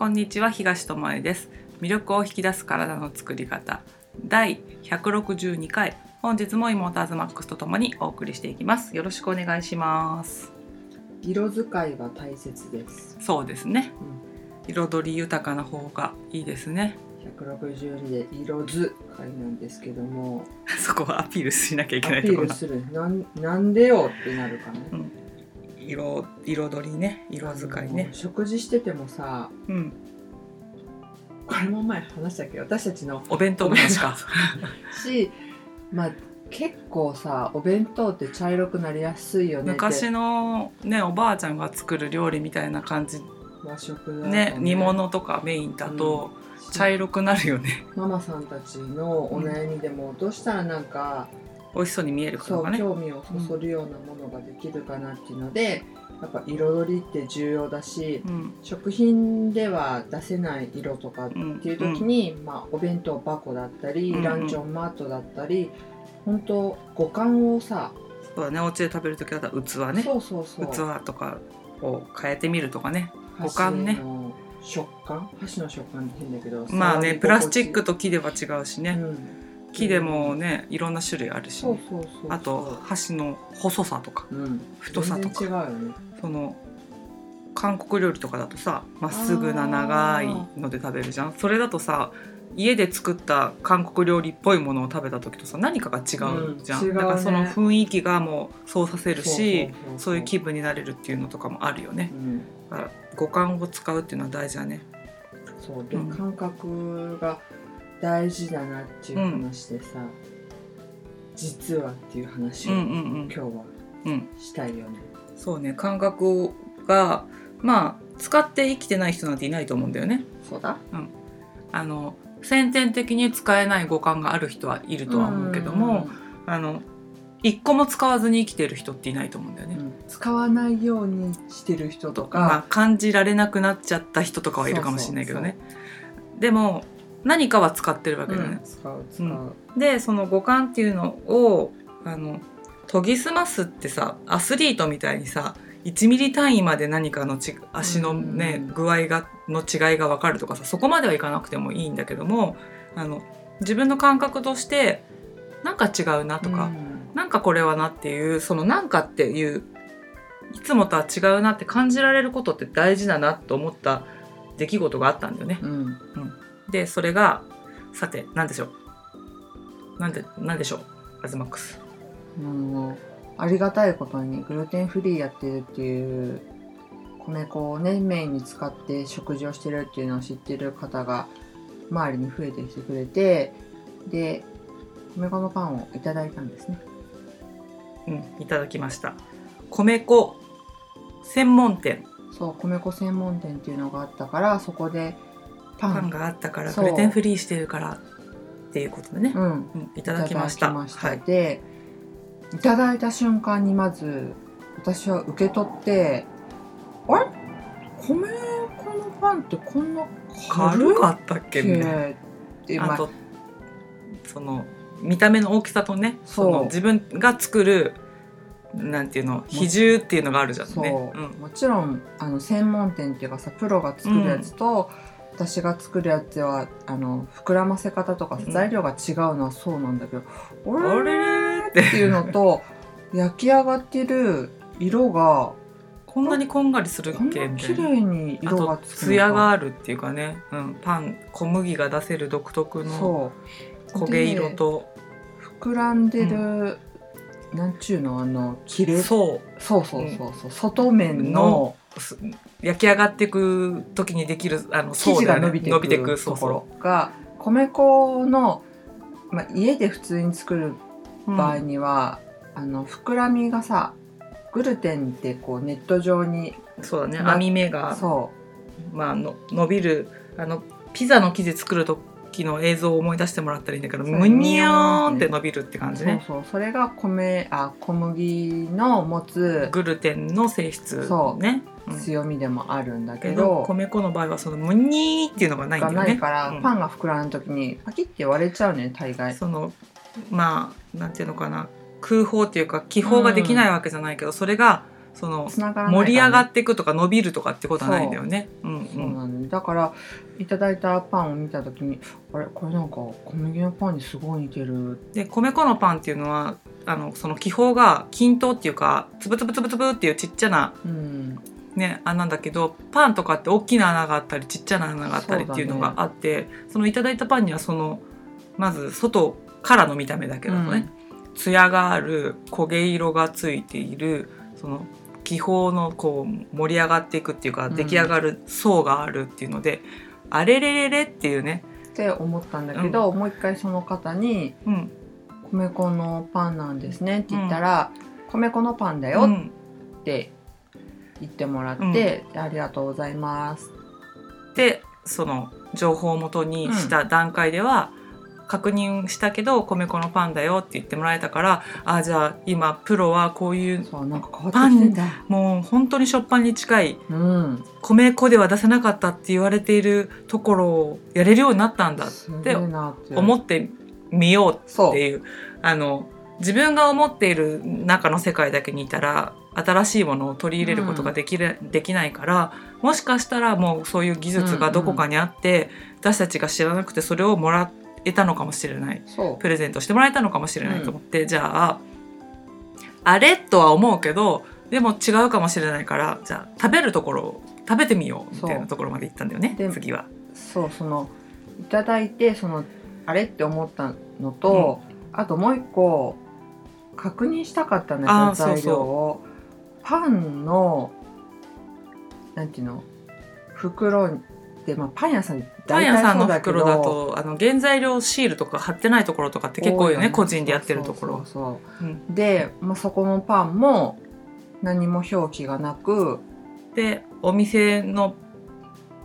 こんにちは東智恵です。魅力を引き出す体の作り方。第162回。本日もイモーターズマックスとともにお送りしていきます。よろしくお願いします。色使いは大切です。そうですね。うん、彩り豊かな方がいいですね。162で色使いなんですけども、そこはアピールしなきゃいアけないところがピールする。なんなんでよってなるかね。色彩りね色使いね。食事しててもさ、うん。これも前話したっけ？私たちのお弁当の話か。し、まあ結構さお弁当って茶色くなりやすいよね昔のねおばあちゃんが作る料理みたいな感じ。和食だとね。煮物とかメインだと茶色くなるよね。ママさんたちのお悩みでもどうしたらなんか、美味しそうに見えるかとかね。興味をそそるようなものができるかなっていうので、やっぱ彩りって重要だしうん。食品では出せない色とかっうんていう時に、まあ、お弁当箱だったり、うんランチョンマートだったり本当五感をさ、そうだね。お家で食べる時だったら器ね。そうそうそう。器とかを変えてみるとかね。五感ね。食感？箸の食感って変だけどまあねプラスチックと木では違うしね、うん木でもねいろんな種類あるしね、そうそうそうあと箸の細さとかうん、太さとか。ね。その韓国料理とかだとさまっすぐな長いので食べるじゃん。それだとさ家で作った韓国料理っぽいものを食べた時とさ何かが違うじゃん、うんね。だからその雰囲気がもうそうさせるしそういう気分になれるっていうのとかもあるよね。うん。だから五感を使うっていうのは大事だね。そうで、うん。感覚が大事だなっていう話でさ、実はっていう話を、うんうん今日はうんうんしたいよね。そうね感覚がまあ使って生きてない人なんていないと思うんだよね。そうだ。あの先天的に使えない五感がある人はいるとは思うけども、あの一個も使わずに生きてる人っていないと思うんだよね。うん。使わないようにしてる人とまあか、感じられなくなっちゃった人とかはいるかもしれないけどね。でも何かは使ってるわけだよね。使う使う、うん。でその五感っていうのをあの研ぎ澄ますってさアスリートみたいにさ1ミリ単位まで何かのち足のね、うん。具合がの違いが分かるとかさそこまではいかなくてもいいんだけどもあの自分の感覚としてなんか違うなとか、うん。なんかこれはなっていうそのなんかっていういつもとは違うなって感じられることって大事だなと思った出来事があったんだよね。うんでそれがさて何でしょうなんで何でしょうアズマックス。もうありがたいことにグルテンフリーやってるっていう米粉をねメインに使って食事をしてるっていうのを知ってる方が周りに増えてきてくれてで米粉のパンをいただいたんですね。うん、いただきました。米粉専門店そう米粉専門店っていうのがあったからそこでパンがあったからグルテンフリーしてるからっていうことでね、うん。うん、いただきました。はい。でいただいた瞬間にまず私は受け取ってあれ？米粉のパンってこんな軽かったっけみたいな。っあ。あとその見た目の大きさとねその自分が作るなんていうの比重っていうのがあるじゃんそう、ね。うん。もちろんあの専門店っていうかさプロが作るやつと、私が作るやつはあの膨らませ方とかさうん。材料が違うのはそうなんだけど、ああれれっていうのと 焼き上がってる色がこんなにこんがりするっこんけみたいな。麗にあ色がとつくのか。艶があるっていうかね、うん、パン小麦が出せる独特のそう。焦げ色と。膨らんでる、なんちゅうの？あの切れ？そそうそうそうそう。外面の焼き上がっていく時にできるあの層だよね。が伸びてい伸びていくところが米粉の、まあ、家で普通に作るう、場合には、あの膨らみがさグルテンってこうネット状にそうだね。な網目がそまあの伸びるあのピザの生地作る時の映像を思い出してもらったらいいんだけどむにゃーんって伸びるってう感じね。そうそうそれが米あ小麦の持つ。グルテンの性質そうね、うん強みでもあるんだけけど。ど、米粉の場合はそのむにーっていうのがないんだがよね。ないから、うん。パンが膨らむ時にパキッて割れちゃうね大概。そのまあなんていうのかな。空砲っていうか気泡ができないわけじゃないけど、それがその盛り上がっていくとか伸びるとかってことはないんだよね。う。んそううんなんだだからいただいたパンを見た時にあれ？これなんか小麦のパンにすごい似てる。で米粉のパンっていうのはあのその気泡が均等っていうかつぶつぶつぶつぶっていうちっちゃなうん。ねあなんだけどパンとかって大きな穴があったりちっちゃな穴があったりっていうのがあってそ,、のいただいたパンにはそのまず外からの見た目だけだとね、艶がある焦げ色がついているその気泡のこう盛り上がっていくっていうかうん。出来上がる層があるっていうので、あれれれれっていうね、って思ったんだけど、もう一回その方にうん「米粉のパンなんですね」って言ったら「米粉のパンだよ」うん、って言ってもらって「ありがとうございます。でその情報をもとにした段階では、確認したけど米粉のパンだよって言ってもらえたからあじゃあ今プロはこういう」そうなんか変わってきてんだ。もう本当に食パンに近いうん。米粉では出せなかったって言われているところをやれるようになったんだって思ってみようっていう。あの自分が思っている中の世界だけにいたら新しいものを取り入れることができる、できないからもしかしたらもうそういう技術がどこかにあって、私たちが知らなくてそれをもらえたのかもしれない。プレゼントしてもらえたのかもしれないと思って、じゃああれとは思うけどでも違うかもしれないからじゃあ食べるところを食べてみようみたいなところまで行ったんだよねで次は。そうそのいただいてそのあれって思ったのと、あともう一個確認したかったんだあーけど材料を。パンのなんていうの袋で、まあ、パン屋さんパン大屋さんの袋だとあの原材料シールとか貼ってないところとかって結構多いよね個人でやってるところ。そう。そうそうう。ん。で、まあ、そこのパンも何も表記がなくでお店の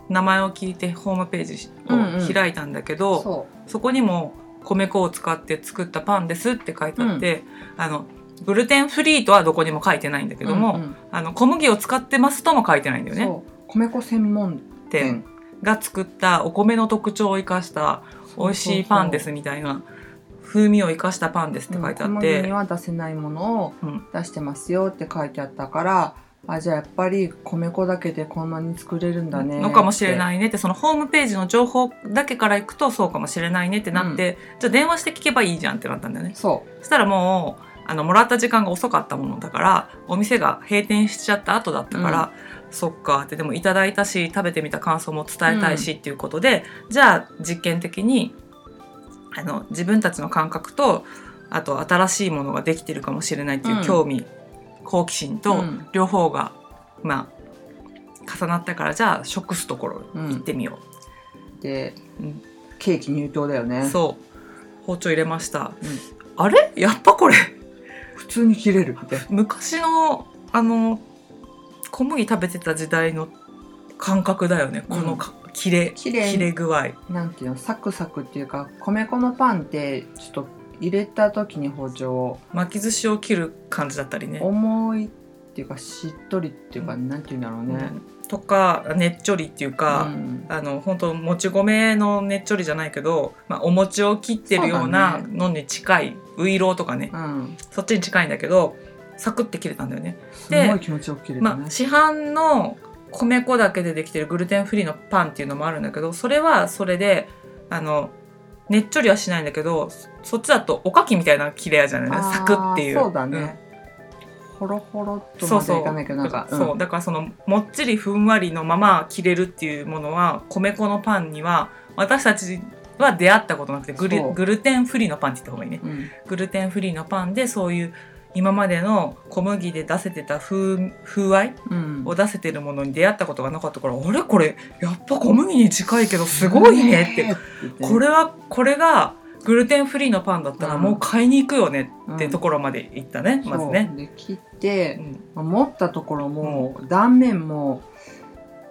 名前を聞いてホームページうんうん。を開いたんだけど、そそこにも米粉を使って作ったパンですって書いてあって、あのグルテンフリーとはどこにも書いてないんだけうども、うんうん。あの小麦を使ってますとも書いてないんだよね。米粉専門店が作ったお米の特徴を生かした美味しいパンですみたいな風味を生かしたパンですって書いてあっうん。小麦てに、は出せないものをうん。出してますよって書いてあったからあじゃあやっぱり米粉だけでこんなに作れるんだねのかもしれいないねってそのホームページの情報だけからいくとそうかもしれないねってなって、じゃあ電話して聞けばいいじゃんってなったんだよね。そそしたらもうあのもらった時間が遅かったものだからお店が閉店しちゃった後だったから、そっか。ってでもいただいたし食べてみた感想も伝えたいしっていうことで、じゃあ実験的にあの自分たちの感覚とあと新しいものができてるかもしれないっていう興味、好奇心うとん。両方が、まあ重なったからじゃあ食すところ行ってみよで、うん。ケーキ入刀だよう、ね。そう。包丁入れました、うん。あれ？やっぱこれ？普通に切れる昔のあの小麦食べてた時代の感覚だよね。このか、切れ綺麗切れ具合。なんていうの？サクサクっていうか米粉のパンってちょっと入れた時に包丁を。巻き寿司を切る感じだったりね。重いっていうかしっとりっていうか、なんていうんだろうね、うん。とかねっちょりっていうか、うん。あの本当もち米のねっちょりじゃないけど、まあ、お餅を切ってるようなのに近い、ウイローとかね。うん、そっちに近いんだけどサクって切れたんだよね。すごい気持ちよく切れたね、まあ、市販の米粉だけでできてるグルテンフリーのパンっていうのもあるんだけどそれはそれであのねっちょりはしないんだけどそそっちだとおかきみたいな切れ味じゃないサクっていう。そうだね、ほろほろっとまでいかないけどなんかそう。うんだからそのもっちりふんわりのまま切れるっていうものは米粉のパンには私たちは出会ったことなくてグルグルテンフリーのパンって言った方がいいね。うん。グルテンフリーのパンでそういう今までの小麦で出せてた風風合いうん。を出せてるものに出会ったことがなかったからあれ？これやっぱ小麦に近いけどすごいねって、これはこれがグルテンフリーのパンだったらうん。もう買いに行くよねってうん。ところまで行ったね、まずね。で切っうて、ん。まあ持ったところも、断面も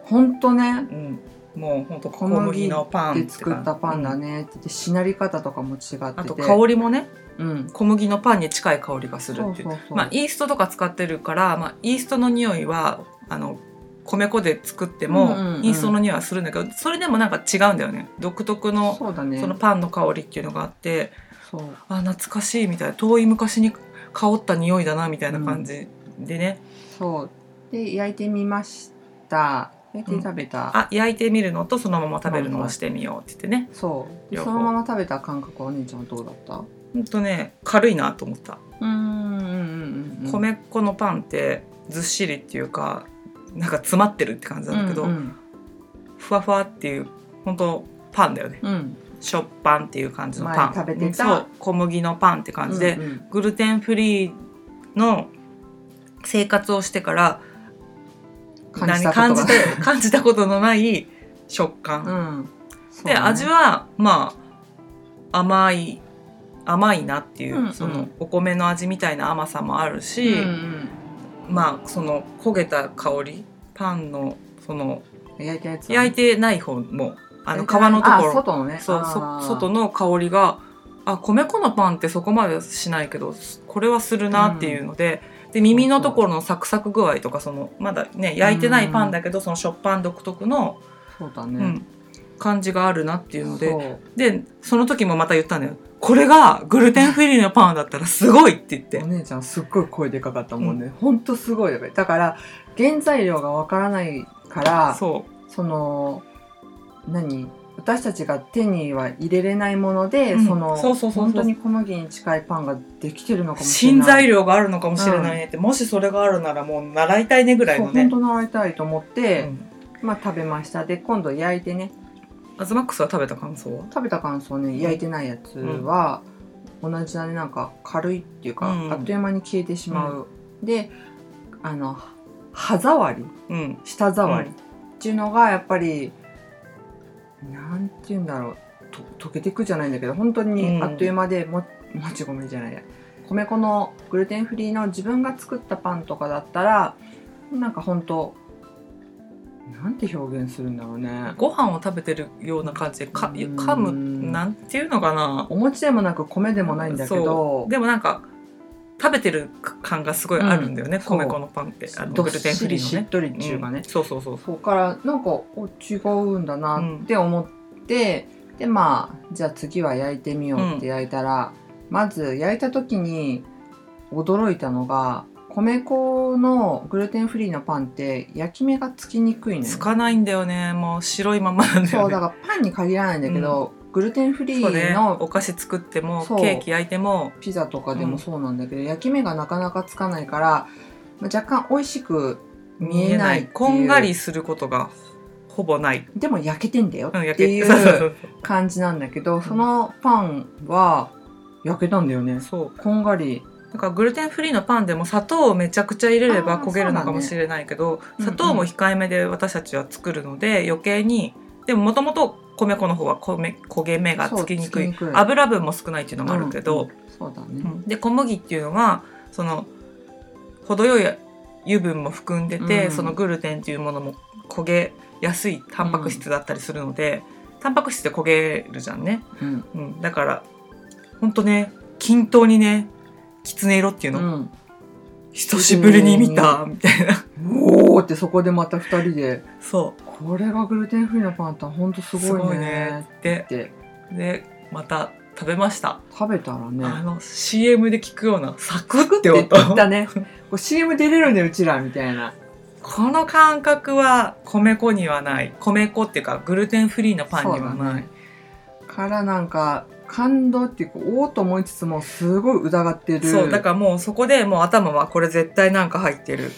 ほんとねうん、もうほんと小小麦麦のパンで作ったパンだね。って言ってしなり方とかも違って。てあと香りもねうん。小麦のパンに近い香りがするっていう。まあ、イーストとか使ってるから、まあ、イーストの匂いはあの米粉で作っても、うんうんうん。イーストの匂いはするんだけどそれでもなんか違うんだよね。独特のそね。そのパンの香りっていうのがあってあ懐かしいみたいな。遠い昔に香った匂いだなみたいな感じでね、そう。で焼いてみました焼いて食べた、あ焼いてみるのとそのまま食べるのをしてみようって言ってね。そう。そのまま食べた感覚はお姉ちゃんはどうだった？ほんとね軽いなと思った、うんうんうんうん米粉のパンってずっしりっていうかなんか詰まってるって感じなんだけど、うんふわふわっていう本当パンだよね。うん。うん食パンっていう感じのパン。前食べてた。そう。小麦のパンって感じで、うんうん。グルテンフリーの生活をしてから感じた感じた 感じたことのない食感、うん。でね。味はまあ甘い甘いなっていう、うんうん。そのお米の味みたいな甘さもあるし、うんまあその焦げた香りパンのそのうん、焼いたやつ焼いてない方もあの皮のとこあろ外のね。そう外の香りがあ米粉のパンってそこまでしないけどこれはするなっていうので,、で耳のところのサクサク具合とかそのまだね焼いてないパンだけど、その食パン独特の、そうだね、うん、感じがあるなっていうのででその時もまた言ったんだよ。これがグルテンフリーのパンだったらすごいって言って。お姉ちゃんすっごい声でかかったもんね、ほんとすごいだから原材料がわからないからそその何？私たちが手には入れれないもので、うん。その本当に小麦に近いパンができてるのかうもしれない。新材料があるのかもしれないねって、もしそれがあるならもう習いたいねぐらいのね。本。当習いたいと思って、うん。まあ食べました。で今度焼いてね。アズマックスは食べた感想は？食べた感想ね焼いてないやつは、同じだね。なんか軽いっていうか、うん。あっという間に消えてしまう、であの歯触りうん。舌触りっていうのがやっぱり、なんて言うんだろう。と溶けていくじゃないんだけど本当にあっという間でも,、もち米じゃないや。米粉のグルテンフリーの自分が作ったパンとかだったらなんか本当なんて表現するんだろうね。ご飯を食べてるような感じでかうん。噛むなんていうのかな。お餅でもなく米でもないんだけど。でもなんか食べてる感がすごいあるんだよね、うん米粉のパンって。あのグルテンフリーのねしっとりっていうかね、んそうそうそうそう。からなんかお違うんだなって思って、でまあじゃあ次は焼いてみようって焼いたら、まず焼いた時に驚いたのが米粉のグルテンフリーのパンって焼き目がつきにくいのよつかないんだよね。もう白いままなんだよね。そうだからパンに限らないんだけど、グルテンフリーのお菓子作ってもケーキ焼いても。ピザとかでもそうなんだけど、焼き目がなかなかつかないから、まあ、若干美味しく見えないこんがりすることがほぼない、でも焼けてんだようん、っていう感じなんだけど、そのパンは焼けたんだよね。そう。こんがり。だからグルテンフリーのパンでも砂糖をめちゃくちゃ入れれば焦げるのかもしれないけど、うんうん砂糖も控えめで私たちは作るので余計にでももともと米粉の方は米焦げ目がつきにくい。油分も少ないっていうのもあるけど、うんうんそうだね、うん。で小麦っていうのはその程よい油分も含んでて、うんそのグルテンっていうものも焦げやすいタンパク質だったりするので、タンパク質って焦げるじゃんね、うん。うん、だからほんとね均等にねきつね色っていうの、うん、久しぶりに見たみたいな。おーってそこでまた2人で。そうこれがグルテンフリーのパンってほんとすすごいね。ねってってでまた食べました、食べたらね。あの CM で聞くようなサクってってったね。こう CM 出れるねうちらみたいな。この感覚は米粉にはない。米粉っていうかグルテンフリーのパンにはない。ね。からなんか感動っていうかおおと思いつつもすごい疑ってる。そうだからもうそこでもう頭はこれ絶対なんか入ってる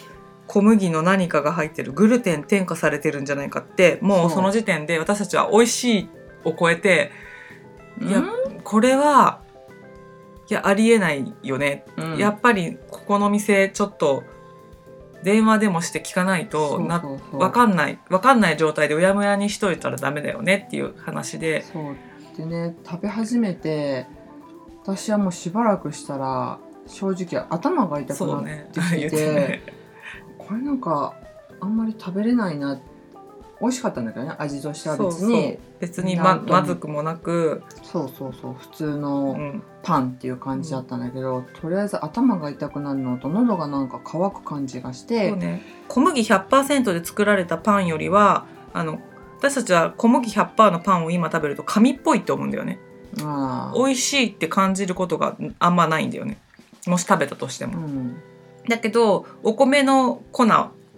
小麦の何かが入ってるグルテン添加されてるんじゃないかってもうその時点で私たちは美味しいを超えてうん？いやこれはいやありえないよね、うん。やっぱりここの店ちょっと電話でもして聞かないとなそうそうそう。わかんないわかんない状態でうやむやにしといたらダメだよねっていう話で。でね食べ始めて私はもうしばらくしたら正直頭が痛くなってきて言ってねこれなんかあんまり食べれないな。美味しかったんだけどね味としては別に。別にままずくもなく、そうそうそう普通うのん、パンっていう感じだったんだけど、とりあえず頭が痛くなるのと喉がなんか乾く感じがして、ね。小麦100%で作られたパンよりはあの私たちは小麦100%のパンを今食べると紙っぽいと思うんだよね。美味しいって感じることがあんまないんだよね。もし食べたとしても。うんだけどお米の粉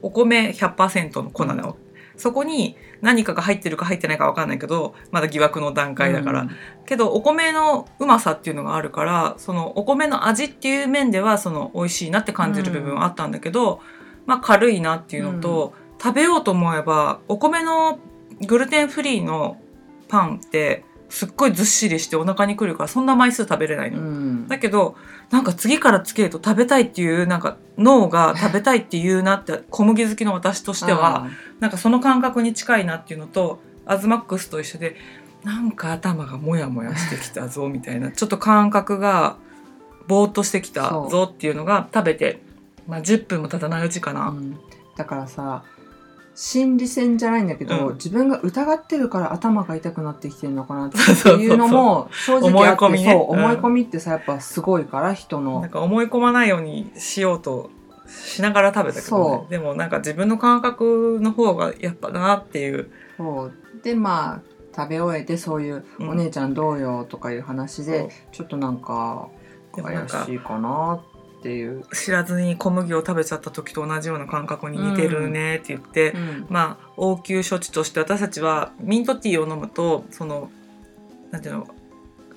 お米100%の粉なの、そこに何かが入ってるか入ってないか分かんないけどまだ疑惑の段階だから、うん。けどお米のうまさっていうのがあるからそのお米の味っていう面ではその美味しいなって感じる部分はあったんだけど、まあ軽いなっていうのと、食べようと思えばお米のグルテンフリーのパンってすっごいずっしりしてお腹にくるからそんな枚数食べれないの。うんだけどなんか次から次へと食べたいっていうなんか脳が食べたいっていうなって小麦好きの私としてはなんかその感覚に近いなっていうのとアズマックスと一緒でなんか頭がモヤモヤしてきたぞみたいなちょっと感覚がぼーっとしてきたぞっていうのが食べて、まあ、10分も経たないうちかな。うんだからさ心理戦じゃないんだけど、うん。自分が疑ってるから頭が痛くなってきてるのかなって いうのも正直あって思い込みね。そううん。思い込みってさやっぱすごいから人の。なんか思い込まないようにしようとしながら食べたけど、ね。でもなんか自分の感覚の方がやっぱなっていう、そう。でまあ食べ終えてそういう「うん。お姉ちゃんどうよ」とかいう話で、ちょっとなんか怪でもなんかしいかなっていう。知らずに小麦を食べちゃった時と同じような感覚に似てるねって言って、うん。まあ応急処置として私たちはミントティーを飲むとそのなんていうの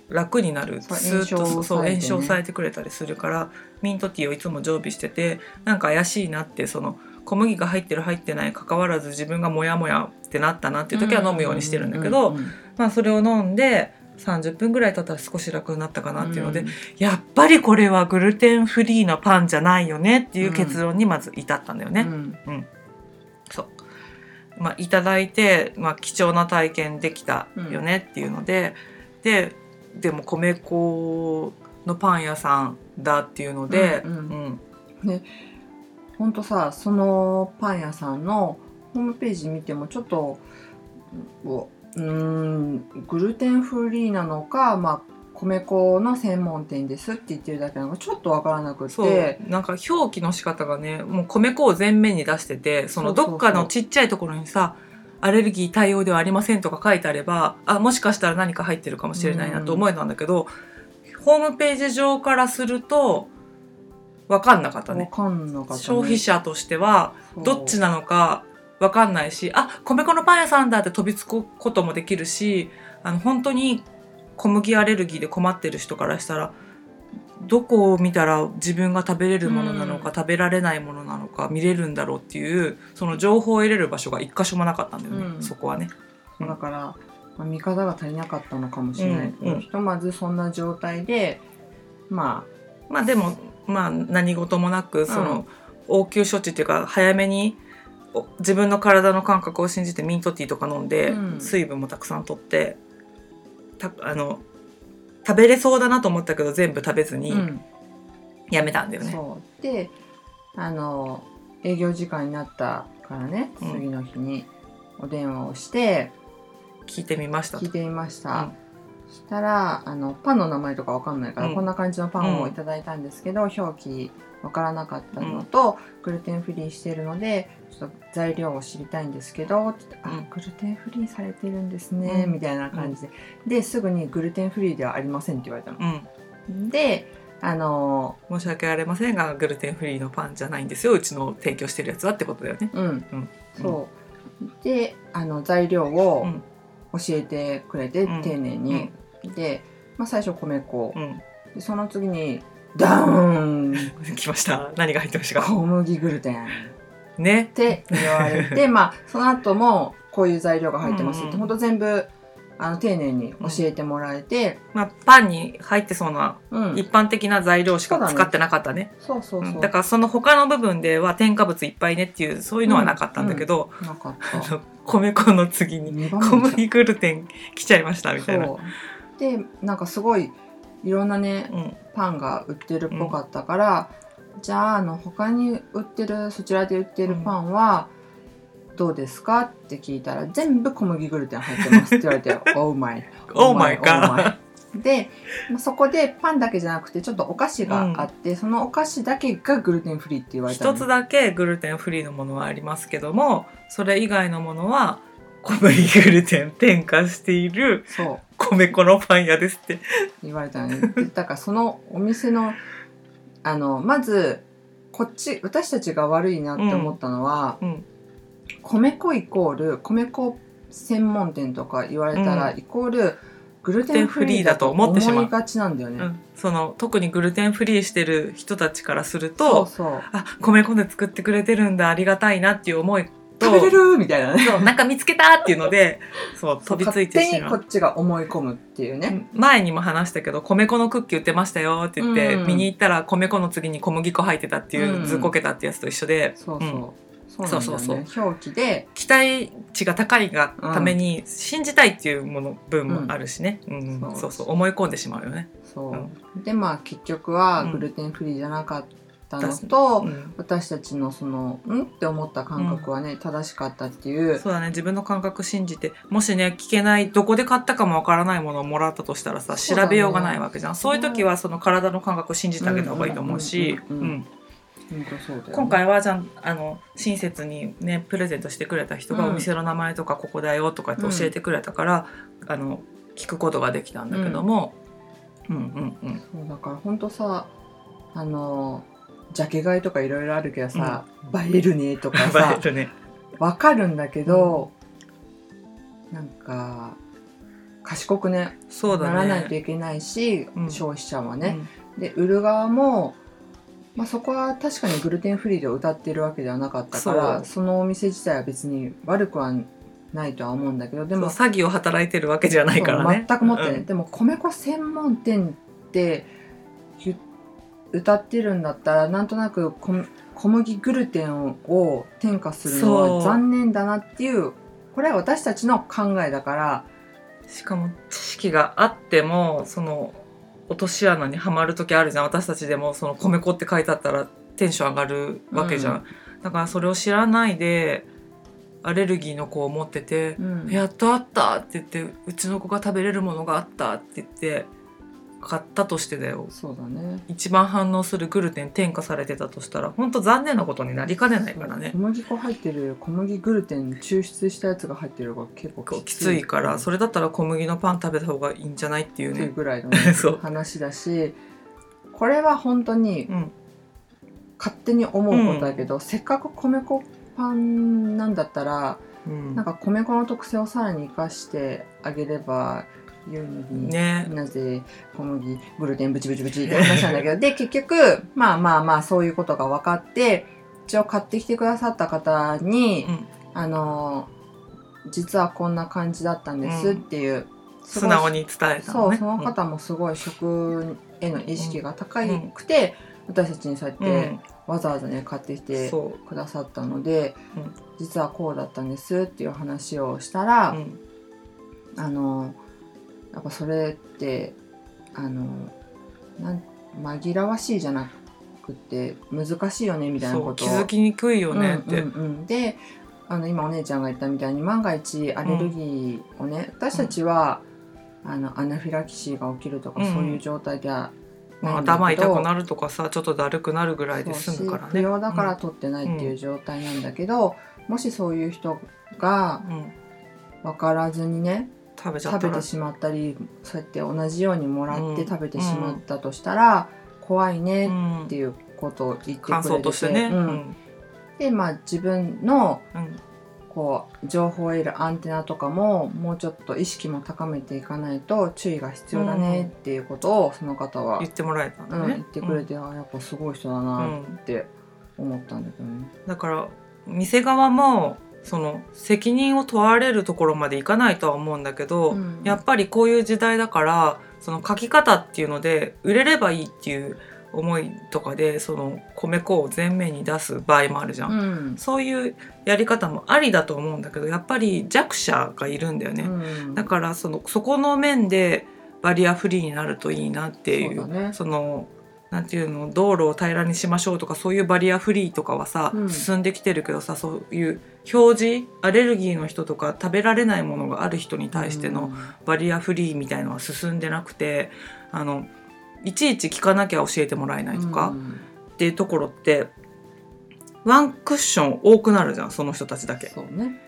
楽になる。そうスーッと炎症をそう炎症を抑えてくれたりするからミントティーをいつも常備しててなんか怪しいなってその小麦が入ってる入ってない関わらず自分がモヤモヤってなったなっていう時は飲むようにしてるんだけど、まあ、それを飲んで30分ぐらい経ったら少し楽になったかなっていうので、うん。やっぱりこれはグルテンフリーなパンじゃないよねっていう結論にまず至ったんだよね。うん。そう。まあ、いただいて、まあ、貴重な体験できたよねっていうので、ででも米粉のパン屋さんだっていうので、うんううん。ほんとさそのパン屋さんのホームページ見てもちょっとうんグルテンフリーなのか、まあ、米粉の専門店ですって言ってるだけなのかちょっとわからなくそうてなんか表記の仕方がねもう米粉を前面に出しててそのどっかのちっちゃいところにさアレルギー対応ではありませんとか書いてあればあもしかしたら何か入ってるかもしれないなと思えたんだけど、ホームページ上からすると分かんなかったわねかんなかった、ね、消費者としてはどっちなのか分かんないしあ米粉のパン屋さんだって飛びつくこともできるしあの本当に小麦アレルギーで困ってる人からしたらどこを見たら自分が食べれるものなのか、うん。食べられないものなのか見れるんだろうっていうその情報を得れる場所が一箇所もなかったんだよね、うん。そこはね。だから、まあ、見方が足りなかったのかもしれない。けど、うんうん。ひとまずそんな状態でままあでもまあ何事もなくその応急処置っていうか早めにお自分の体の感覚を信じてミントティーとか飲んで、うん。水分もたくさんとってたあの食べれそうだなと思ったけど全部食べずあ、にうん。やめたんだよね。そう。であの営業時間になったからねうん。次の日にお電話をして聞いてみましたと。聞いてみました、うん。そしたらあのパンの名前とかわかんないから、うん。こんな感じのパンをいただいたんですけど、表記わからなかったのと、グルテンフリーしているのでちょっと材料を知りたいんですけどあグルテンフリーされてるんですね、うん。みたいな感じで、ですぐにグルテンフリーではありませんって言われたの。うん、であの申し訳ありませんがグルテンフリーのパンじゃないんですよ。うちの提供してるやつはってことだよね。うん、うん。そう。であの材料をうん。教えてくれて、うん。丁寧に、で、まあ、最初米粉、うん、でその次にダーン。来ました。何が入ってましたか？小麦グルテン。っね。て言われて まあその後もこういう材料が入ってますって、うん。うんほんと全部あの丁寧に教えてもらえて、まあ、パンに入ってそうなうん。一般的な材料しか使ってなかったね。そうそうそう、う。ん。だからその他の部分では添加物いっぱいねっていうそういうのはなかったんだけど、なかっあた。の 米粉の次に小麦グルテン来ちゃいましたみたいな。でなんかすごいいろんなねうん。パンが売ってるっぽかったから、じゃああの他に売ってるそちらで売ってるパンはどうですかって聞いたら全部小麦グルテン入ってますって言われて「オーマイ」Oh my god でまあそこでパンだけじゃなくてちょっとお菓子があって、そのお菓子だけがグルテンフリーって言われたの。一つだけグルテンフリーのものはありますけどもそれ以外のものは小麦グルテン添加しているそう米粉のパン屋ですって。言われたのねでだからそのお店のあのまずこっち私たちが悪いなって思ったのは、うん。米粉イコール米粉専門店とか言われたら、うイコールグルテンフリーだと思いがちなんだよね。う。ん、その特にグルテンフリーしてる人たちからするそうとそうあ米粉で作ってくれてるんだありがたいなっていう思いと食べれるみたいなね。そうなんか見つけたっていうので そう飛びついて勝手にこしまう。っちが思い込むっていうね。前にも話したけど米粉のクッキー売ってましたよって言って、うん。見に行ったら米粉の次に小麦粉入ってたっていう、うん。ずっこけたってやつと一緒で。そうそう。うん。そうなんだよね。そうそう表記で、期待値が高いがために信じたいっていうもの分もあるしね、うん。そう。そうそう。思い込んでしまうよね。そう。でまあ結局はうん。グルテンフリーじゃなかったのと、うん。私たちのそのんって思った感覚はね、正しかったっていう。そうだね。自分の感覚信じてもしね聞けないどこで買ったかもわからないものをもらったとしたらさ調べようがないわけじゃん。そういう時はその体の感覚を信じてあげた方がいいと思うしね。今回はじゃんあの親切にねプレゼントしてくれた人がうん。お店の名前とかここだよとかって教えてくれたから、あの聞くことができたんだけども、うん、うんうん。そうだから本当さあのジャケ買いとかいろいろあるけどさ、映えるねとかさ ねわかるんだけど、なんか賢くねそうだね。ならないといけないし、うん。消費者はね、で売る側も、まあ、そこは確かにグルテンフリーで歌ってるわけではなかったからそのお店自体は別に悪くはないとは思うんだけどででもも詐欺を働いてるわけじゃないからね。全くもってね、うん。でも米粉専門店って言歌ってるんだったらなんとなく小小麦グルテンを添加するのは残念だなっていうこれは私たちの考えだからしかも知識があってもその落とし穴にはまる時あるじゃん。私たちでもその米粉って書いてあったらテンション上がるわけじゃん、だからそれを知らないでアレルギーの子を持っててうん。やっとあったって言ってうちの子が食べれるものがあったって言って買ったとしてだよ。そうだね。一番反応するグルテン添加されてたとしたら本当残念なことになりかねないからね。小麦粉入ってる小麦グルテン抽出したやつが入ってるのが結構きつい。からそれれだったら小麦のパン食べた方がいいんじゃないっていうね。ぐらいのね、話だしこれは本当にうん。勝手に思うことだけど、せっかく米粉パンなんだったらうん。なんか米粉の特性をさらに生かしてあげればいいのに、ね。なぜ小麦グルテンブチブチブチって話なんだけど で結局まあまあまあそういうことが分かって一応買ってきてくださった方に、うん。あの実はこんな感じだったんですっていう、すごい素直に伝えたのね。そうその方もすごい食への意識が高くて、私たちにそうやっうん。てわざわざね買ってきてそくださったので、うん。実はこうだったんですっていう話をしたう、ら、うん。あのやっぱそれってあのなん紛らわしいじゃなくて難しいよねみたいなことを。気づきにくいよねって、うんうん。うんであの今お姉ちゃんが言ったみたいに万が一アレルギーをね、私たちは、あのアナフィラキシーが起きるとか、うん。そういう状態ではまあ、頭痛くなるとかさちょっとだるくなるぐらいで済むからね。不要だから取ってないっていう状態なんだけど、もしそういう人がうんうん分からずにね食べちゃったら。食べてしまったりそうやって同じようにもらってうん。食べてしまったとしたら、怖いねうんっていうことを言ってくれてて、感想としてね、ううん。んでまあ自分のうん。こう情報を得るアンテナとかももうちょっと意識も高めていかないと注意が必要だねっていうことをその方は、言ってもらえたんだうんね、言ってくれて、あやっぱすごい人だうなんって思ったんだけどね。だから店側もその責任を問われるところまでいかないとは思うんだけど、うん。やっぱりこういう時代だからその書き方っていうので売れればいいっていう思いとかでその米粉を前面に出す場合もあるじゃん、うん。そういうやり方もありだと思うんだけどやっぱり弱者がいるんだよね、うん。だからそのそこの面でバリアフリーになるといいなっていうそね。そのなんていうの道路を平らにしましょうとかそういうバリアフリーとかはさ、うん進んできてるけどさそういう表示アレルギーの人とか食べられないものがある人に対してのバリアフリーみたいのは進んでなくてあのいちいち聞かなきゃ教えてもらえないとか、うんっていうところってワンクッション多くなるじゃんその人たちだけ。そうね。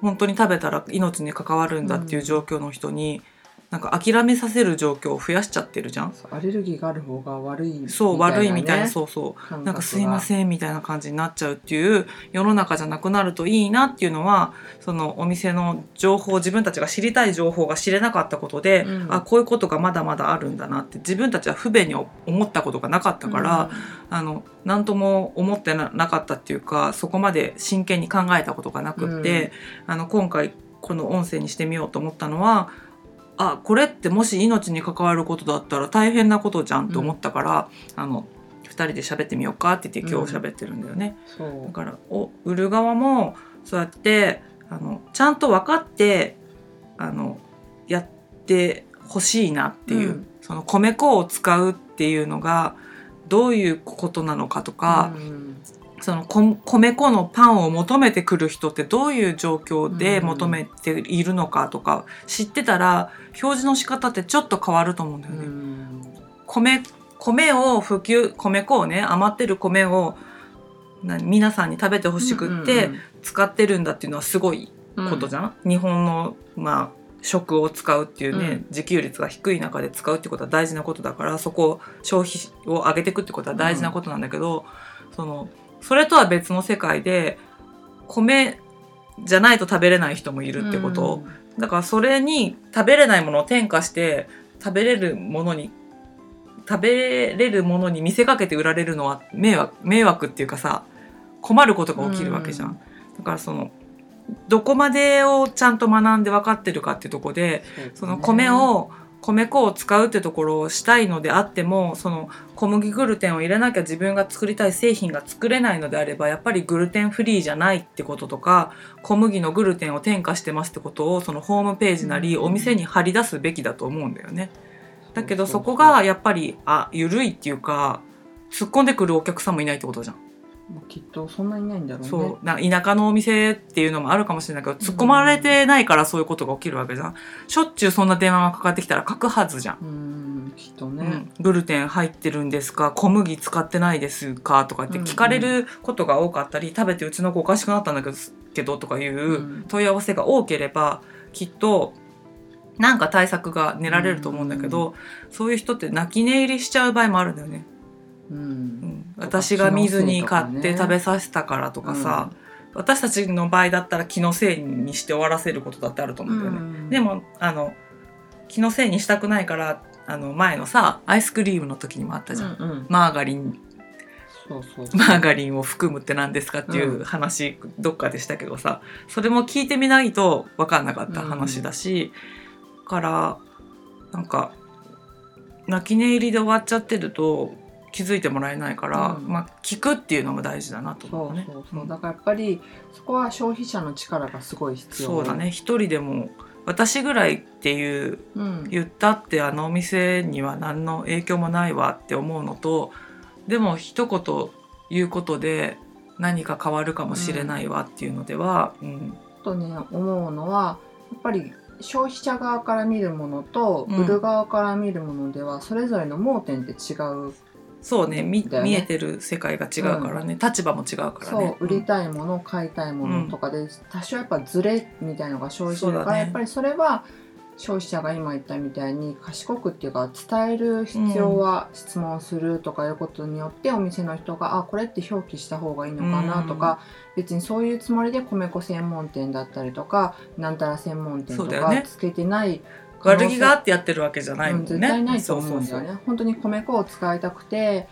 本当に食べたら命に関わるんだっていう状況の人に、なんか諦めさせる状況を増やしちゃってるじゃん。アレルギーがある方が悪いね、そう悪いみたいな。そうそう。なんかすいませんみたいな感じになっちゃうっていう世の中じゃなくなるといいなっていうのはそのお店の情報自分たちが知りたい情報が知れなかったことで、うん。あこういうことがまだまだあるんだなって自分たちは不便に思ったことがなかったから、あの何とも思ってななかったっていうかそこまで真剣に考えたことがなくって、あの今回この音声にしてみようと思ったのはあこれってもし命に関わることだったら大変なことじゃんと思ったから、あの2人で喋ってみようかって言って今日喋ってるんだよね。そう。だからお売る側もそうやってあのちゃんと分かってあのやってほしいなっていう、うん。その米粉を使うっていうのがどういうことなのかとか、うんそのこ米粉のパンを求めてくる人ってどういう状況でうん求めているのかとか知ってたら表示の仕方ってちょっと変わると思うんだよね。うん。米米を普及米粉をね余ってる米をな皆さんに食べてほしくって使ってるんだっていうのはすごいことじゃん、日本のまあ食を使うっていうね、うん。自給率が低い中で使うってことは大事なことだからそこを消費を上げていくってことは大事なことなんだけど、そのそれとは別の世界で米じゃないと食べれない人もいるってこと、だからそれに食べれないものを転化して食べれるものに食べれるものに見せかけて売られるのは迷惑迷惑っていうかさ困ることが起きるわけじゃん。うん。だからそのどこまでをちゃんと学んで分かってるかっていうところでその米を米粉を使うってところをしたいのであってもその小麦グルテンを入れなきゃ自分が作りたい製品が作れないのであればやっぱりグルテンフリーじゃないってこととか小麦のグルテンを添加してますってことをそのホームページなりうんお店に貼り出すべきだと思うんだよね。だけどそこがやっぱりあ緩いっていうか突っ込んでくるお客さんもいないってことじゃん。まあきっとそんなにないんだろうね。そう。な田舎のお店っていうのもあるかもしれないけど突っ込まれてないからそういうことが起きるわけじゃん。しょっちゅうそんな電話がかかってきたら書くはずじゃん。うんきっとね、うん、グルテン入ってるんですか？小麦使ってないですか？とかって聞かれることが多かったり、食べてうちの子おかしくなったんだけどけどとかいううん。問い合わせが多ければきっとなんか対策が練られると思うんだけど、そういう人って泣き寝入りしちゃう場合もあるんだよね。ううん。ん、私が見ずに買って食べさせたからとかさ、私たちの場合だったら気のせいにして終わらせることだってあると思うんだよね。うん。でもあの気のせいにしたくないからあの前のさアイスクリームの時にもあったじゃん、うんうん。マーガリン。マーガリンを含むって何ですかっていう話、どっかでしたけどさ。それも聞いてみないと分かんなかった話だし、だからなんか泣き寝入りで終わっちゃってると気づいてもらえないから、うん。まあ聞くっていうのも大事だなとそう思うね。そうそう、う。ん。だからやっぱりそこは消費者の力がすごい必要そうだね。一人でも私ぐらいっていううん。言ったってあのお店には何の影響もないわって思うのとでも一言言うことで何か変わるかもしれないわっていうのでは、うん。とね思うのはやっぱり消費者側から見るものとうん。売る側から見るものではそれぞれの盲点って違う、そうねみだよね。見えてる世界が違うからね、立場も違うからそね。う売りたいもの買いたいものとかで、多少やっぱズレみたいのが生じるから、ね。やっぱりそれは消費者が今言ったみたいに賢くっていうか伝える必要は質問するとかいうことによってお店の人があこれって表記した方がいいのかなとか、別にそういうつもりで米粉専門店だったりとかなんたら専門店とかつけてない悪気があってやってるわけじゃないもんね。うん絶対ないと思うんだよね。そうそう本当に米粉を使いたくて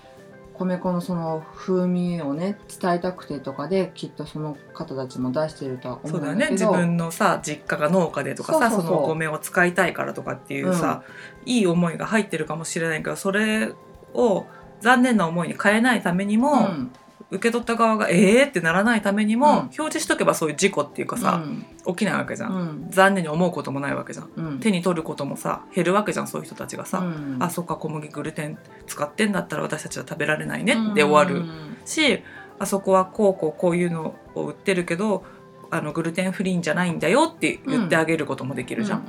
米粉のその風味をね伝えたくてとかできっとその方たちも出してるとはそうそうだ思うんだけど。よね。自分のさ実家が農家でとかさそうそうそう。のお米を使いたいからとかっていうさ、いい思いが入ってるかもしれないけどそれを残念な思いに変えないためにも、うん受け取った側がえーってならないためにも、うん。表示しとけばそういう事故っていうかさ、起きないわけじゃん、うん。残念に思うこともないわけじゃん。うん。手に取ることもさ減るわけじゃんそういう人たちがさ、うん。あそっか小麦グルテン使ってんだったら私たちは食べられないねうん。で終わる。しあそこはこうこうこういうのを売ってるけどあのグルテンフリーんじゃないんだよって言ってあげることもできるじゃん。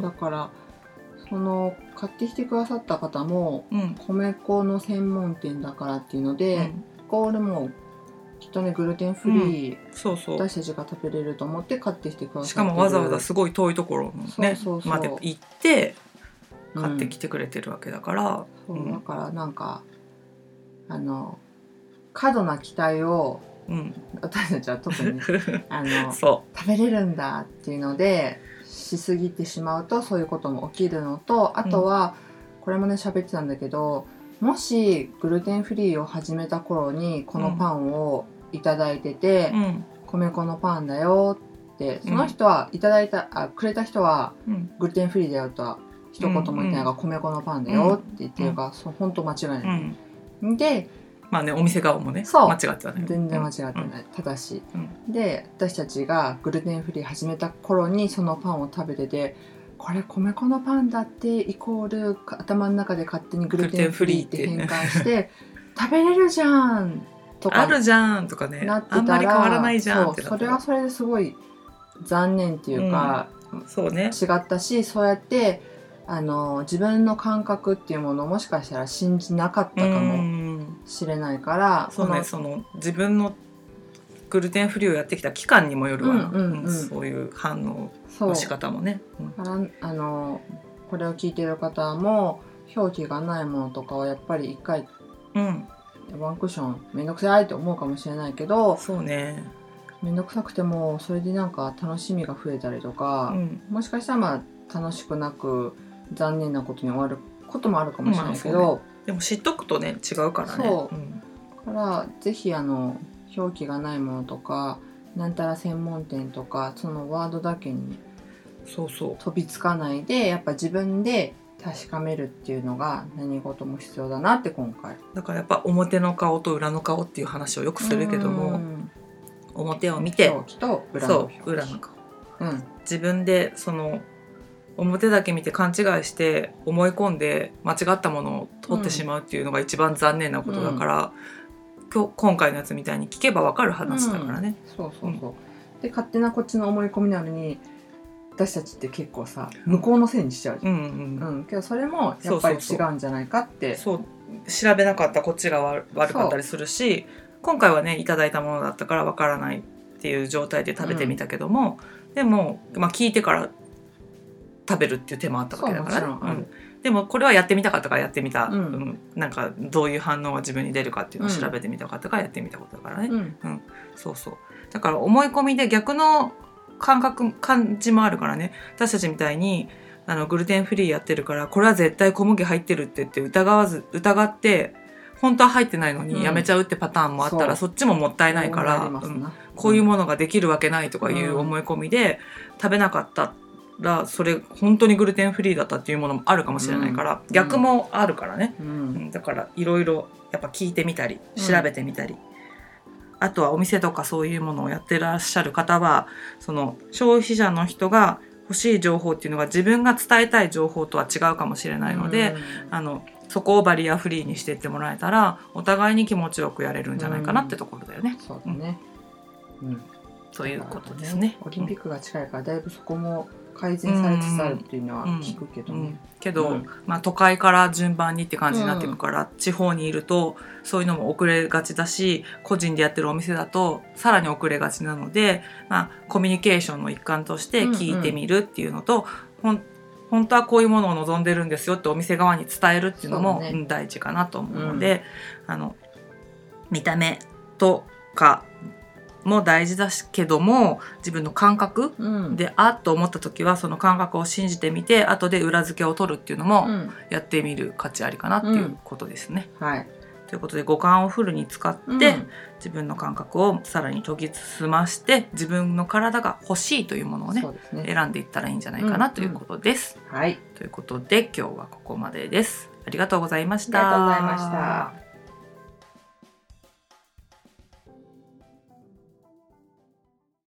だからその買ってきてくださった方もうん。うん米粉の専門店だからっていうので、うん。これもきっとねグルテンフリー、そうそう。私たちが食べれると思って買ってきてくださってる。しかもわざわざすごい遠いところのねそうそうそうまで行って買ってきてくれてるわけだから、うん。そうだからなんかあの過度な期待をうん、私たちは特に あのそ食べれるんだっていうのでしすぎてしまうとそういうことも起きるのとあとは、これもね喋ってたんだけどもしグルテンフリーを始めた頃にこのパンをいただいてて米粉のパンだよってその人はいただいたあくれた人はうん。グルテンフリーだよとは一言も言ってないが、米粉のパンだよって言ってるから、そう本当間違いなうい、ん、でまあねお店側もねそう。間違ってたね。全然間違ってうん。ない、正しい、うん。で私たちがグルテンフリー始めた頃にそのパンを食べててこれ米粉のパンだってイコール頭の中で勝手にグルテンフリーって変換して食べれるじゃんとか。あるじゃんとかね。なってたらあんまり変わらないじゃんってそれはそれですごい残念っていうか、そうね。違ったしそうやってあの自分の感覚っていうものをもしかしたら信じなかったかうもん。しれないから、そうねのその自分のグルテンフリーをやってきた期間にもよるわな、うんうんうん。うんそういう反応の仕方もね、うん。あのこれを聞いてる方も表記がないものとかはやっぱり一回うん、ワンクッションめんどくさいと思うかもしれないけどそうね、めんどくさくてもそれでなんか楽しみが増えたりとうか、ん、もしかしたらまあ楽しくなく残念なことに終わることもあるかもしれないけまあど、でも知っとくとね違うからね。そう。ん。からぜひあの表記がないものとかなんたら専門店とかそのワードだけにそうそ飛びつかないでやっぱ自分で確かめるっていうのが何事も必要だなって今回。うだからやっぱ表の顔と裏の顔っていう話をよくするけどうもん。表を見て。表記と裏の顔。うん。自分でその表だけ見て勘違いして思い込んで間違ったものを取ってしまうっていうのが一番残念なことだから、今日今回のやつみたいに聞けば分かる話だからね。そうそうそう、で勝手なこっちの思い込みなのに私たちって結構さうん向こうのせいにしちゃうじゃん、うんうんうん。けどそれもやっぱり違うんじゃないかって。そう。調べなかったこっちが悪悪かったりするし今回はねいただいたものだったから分からないっていう状態で食べてみたけども、でも、まあ、聞いてから食べるっていう手もあったわけだからね。そうんでもこれはやってみたかったからやってみた、うん。うん。なんかどういう反応が自分に出るかっていうのを調べてみたかったからやってみたことだからね、うん。そうそう。だから思い込みで逆の感覚感じもあるからね。私たちみたいにあのグルテンフリーやってるからこれは絶対小麦入ってるって言って疑わず疑って本当は入ってないのうん。にやめちゃうってパターンもあったら、そそっちももったいないから、そうん。なこういうものができるわけないとかいううん。思い込みで食べなかったらそれ本当にグルテンフリーだったっていうものもあるかもしれないから、うん。逆もあるからね、ううんんだからいろいろやっぱ聞いてみたり調べてみたり、あとはお店とかそういうものをやってらっしゃる方はその消費者の人が欲しい情報っていうのが自分が伝えたい情報とは違うかもしれないので、あのそこをバリアフリーにしていってもらえたらお互いに気持ちよくやれるんじゃないかなってところだよね。うんそうだね、うん。ということですね。オリンピックが近いからだいぶそこも改善されつつあるっていうのは聞くけどね。うん、けど、うん。まあ、都会から順番にって感じになっていくから、地方にいるとそういうのも遅れがちだし個人でやってるお店だとさらに遅れがちなので、まあ、コミュニケーションの一環として聞いてみるっていうのと、ほん本当はこういうものを望んでるんですよってお店側に伝えるっていうのも大事かなと思うので、あの見た目とかも大事だしけども自分の感覚うん。であっと思った時はその感覚を信じてみて後で裏付けを取るっていうのうもん。やってみる価値ありかなっていうことですね。はい。ということで五感をフルに使って、うん。自分の感覚をさらに研ぎ澄まして自分の体が欲しいというものをねね。選んでいったらいいんじゃないかなということです。はい。ということで今日はここまでです。ありがとうございました。ありがとうございました